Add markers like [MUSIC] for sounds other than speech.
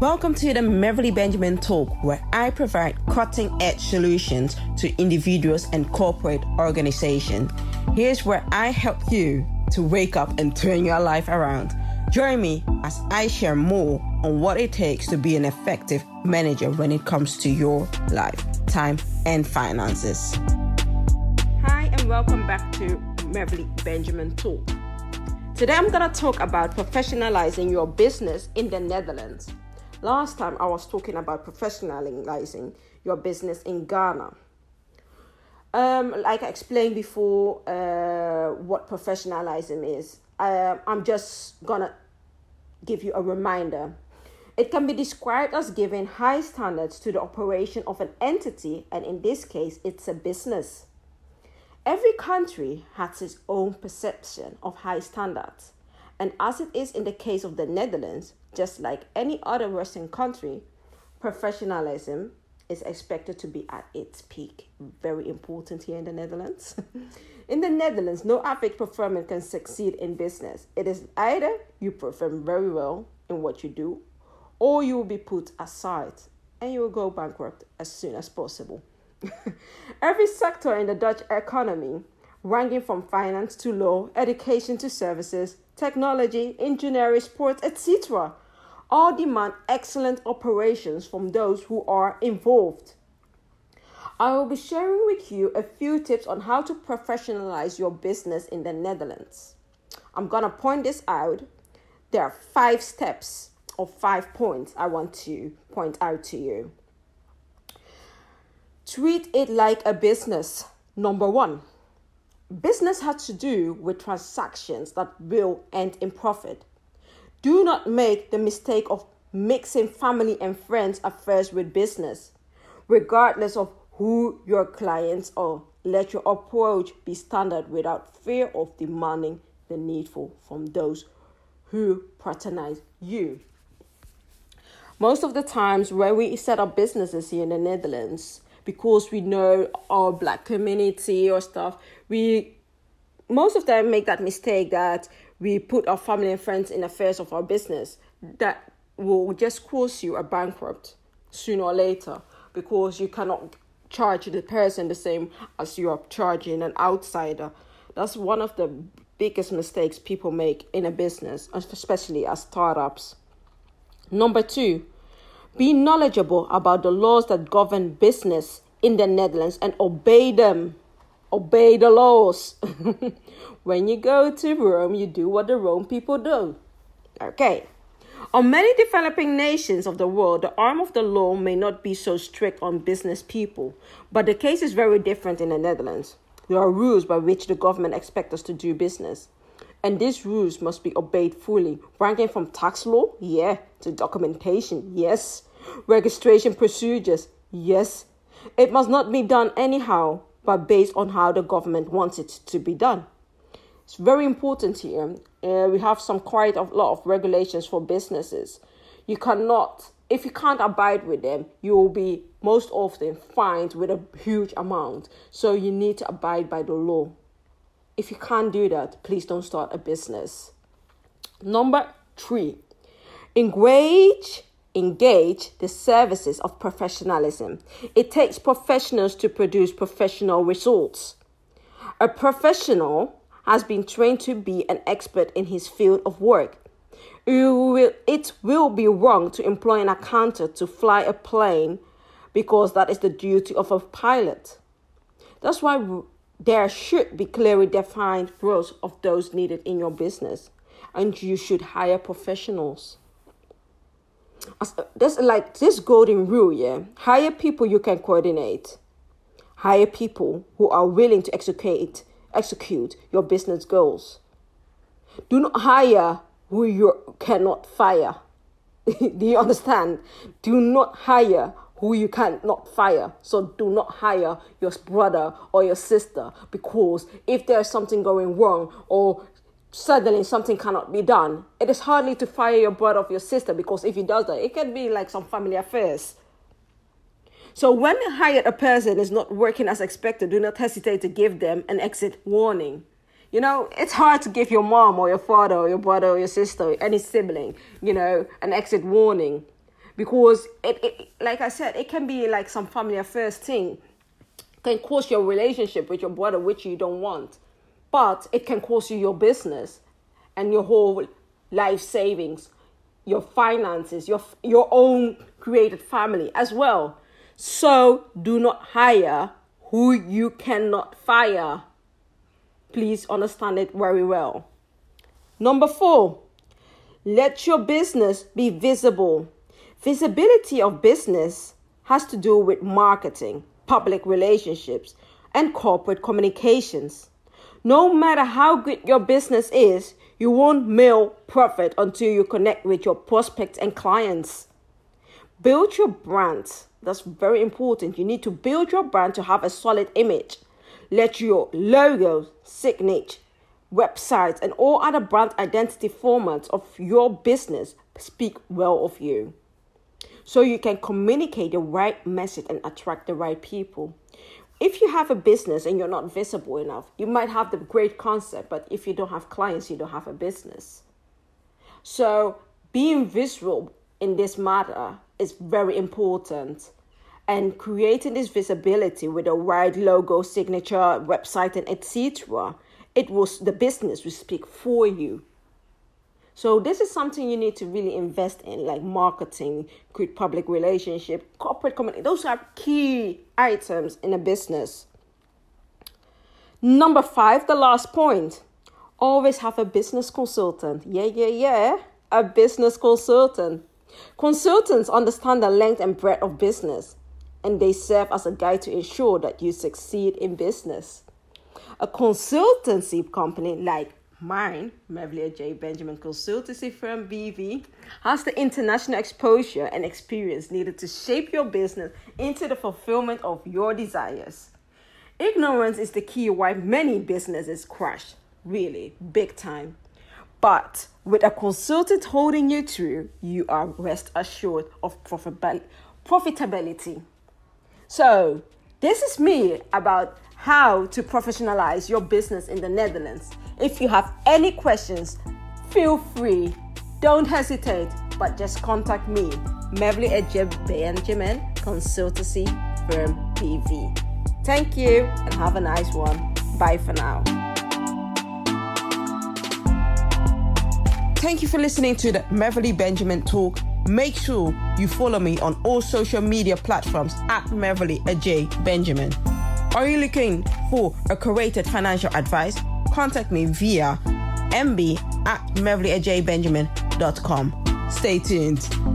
Welcome to the Meverly Benjamin Talk, where I provide cutting edge solutions to individuals and corporate organizations. Here's where I help you to wake up and turn your life around. Join me as I share more on what it takes to be an effective manager when it comes to your life, time, and finances. Hi, and welcome back to Meverly Benjamin Talk. Today I'm going to talk about professionalizing your business in the Netherlands. Last time I was talking about professionalizing your business in Ghana. Um, like I explained before, uh, what professionalism is, uh, I'm just gonna give you a reminder. It can be described as giving high standards to the operation of an entity, and in this case, it's a business. Every country has its own perception of high standards, and as it is in the case of the Netherlands, just like any other Western country, professionalism is expected to be at its peak. Very important here in the Netherlands. [LAUGHS] in the Netherlands, no average performer can succeed in business. It is either you perform very well in what you do, or you will be put aside and you will go bankrupt as soon as possible. [LAUGHS] Every sector in the Dutch economy, ranging from finance to law, education to services, technology, engineering, sports, etc., all demand excellent operations from those who are involved. I will be sharing with you a few tips on how to professionalize your business in the Netherlands. I'm to point this out. There are five steps or five points I want to point out to you. Treat it like a business. Number one, business has to do with transactions that will end in profit. Do not make the mistake of mixing family and friends affairs with business, regardless of who your clients are. Let your approach be standard without fear of demanding the needful from those who patronize you. Most of the times, when we set up businesses here in the Netherlands, because we know our black community or stuff, we most of them make that mistake that we put our family and friends in affairs of our business that will just cause you a bankrupt sooner or later because you cannot charge the person the same as you are charging an outsider. That's one of the biggest mistakes people make in a business, especially as startups. Number two, be knowledgeable about the laws that govern business in the Netherlands and obey them obey the laws. [LAUGHS] when you go to Rome, you do what the Rome people do. Okay. On many developing nations of the world, the arm of the law may not be so strict on business people, but the case is very different in the Netherlands. There are rules by which the government expects us to do business, and these rules must be obeyed fully, ranging from tax law, yeah, to documentation, yes, registration procedures, yes. It must not be done anyhow, but based on how the government wants it to be done. It's very important here. Uh, we have some quite a lot of regulations for businesses. You cannot, if you can't abide with them, you will be most often fined with a huge amount. So you need to abide by the law. If you can't do that, please don't start a business. Number three, engage engage the services of professionalism. It takes professionals to produce professional results. A professional has been trained to be an expert in his field of work. It will be wrong to employ an accountant to fly a plane because that is the duty of a pilot. That's why there should be clearly defined roles of those needed in your business, and you should hire professionals there's like this golden rule, yeah. Hire people you can coordinate. Hire people who are willing to execute execute your business goals. Do not hire who you cannot fire. [LAUGHS] do you understand? Do not hire who you cannot fire. So do not hire your brother or your sister because if there's something going wrong or suddenly something cannot be done, it is hardly to fire your brother or your sister because if he does that, it can be like some family affairs. So when hired a person is not working as expected, do not hesitate to give them an exit warning. You know, it's hard to give your mom or your father or your brother or your sister, or any sibling, you know, an exit warning because it, it like I said, it can be like some family affairs thing can cause your relationship with your brother, which you don't want, but it can cost you your business and your whole life savings, your finances, your your own created family as well. So do not hire who you cannot fire. Please understand it very well. Number four, let your business be visible. Visibility of business has to do with marketing, public relationships, and corporate communications. No matter how good your business is, you won't mail profit until you connect with your prospects and clients. Build your brand. That's very important. You need to build your brand to have a solid image. Let your logo, signature, websites, and all other brand identity formats of your business speak well of you. So you can communicate the right message and attract the right people. If you have a business and you're not visible enough, you might have the great concept, but if you don't have clients, you don't have a business. So being visible in this matter is very important and creating this visibility with a right logo signature website and etc it was the business will speak for you so this is something you need to really invest in like marketing good public relationship corporate community those are key items in a business. Number five the last point always have a business consultant. Yeah yeah yeah a business consultant. Consultants understand the length and breadth of business, and they serve as a guide to ensure that you succeed in business. A consultancy company like mine, Meverly Adjhei. Benjamin Consultancy Firm BV, has the international exposure and experience needed to shape your business into the fulfillment of your desires. Ignorance is the key why many businesses crash, really, big time. But with a consultant holding you through, you are rest assured of profitability. So, this is me about how to professionalize your business in the Netherlands. If you have any questions, feel free. Don't hesitate, but just contact me, Meverly Adjhei Benjamin, Consultancy Firm BV. Thank you and have a nice one. Bye for now. Thank you for listening to the Meverly Benjamin Talk. Make sure you follow me on all social media platforms at Meverly Adjhei Benjamin. Are you looking for a curated financial advice? Contact me via mb at mevlyajbenjamin.com. Stay tuned.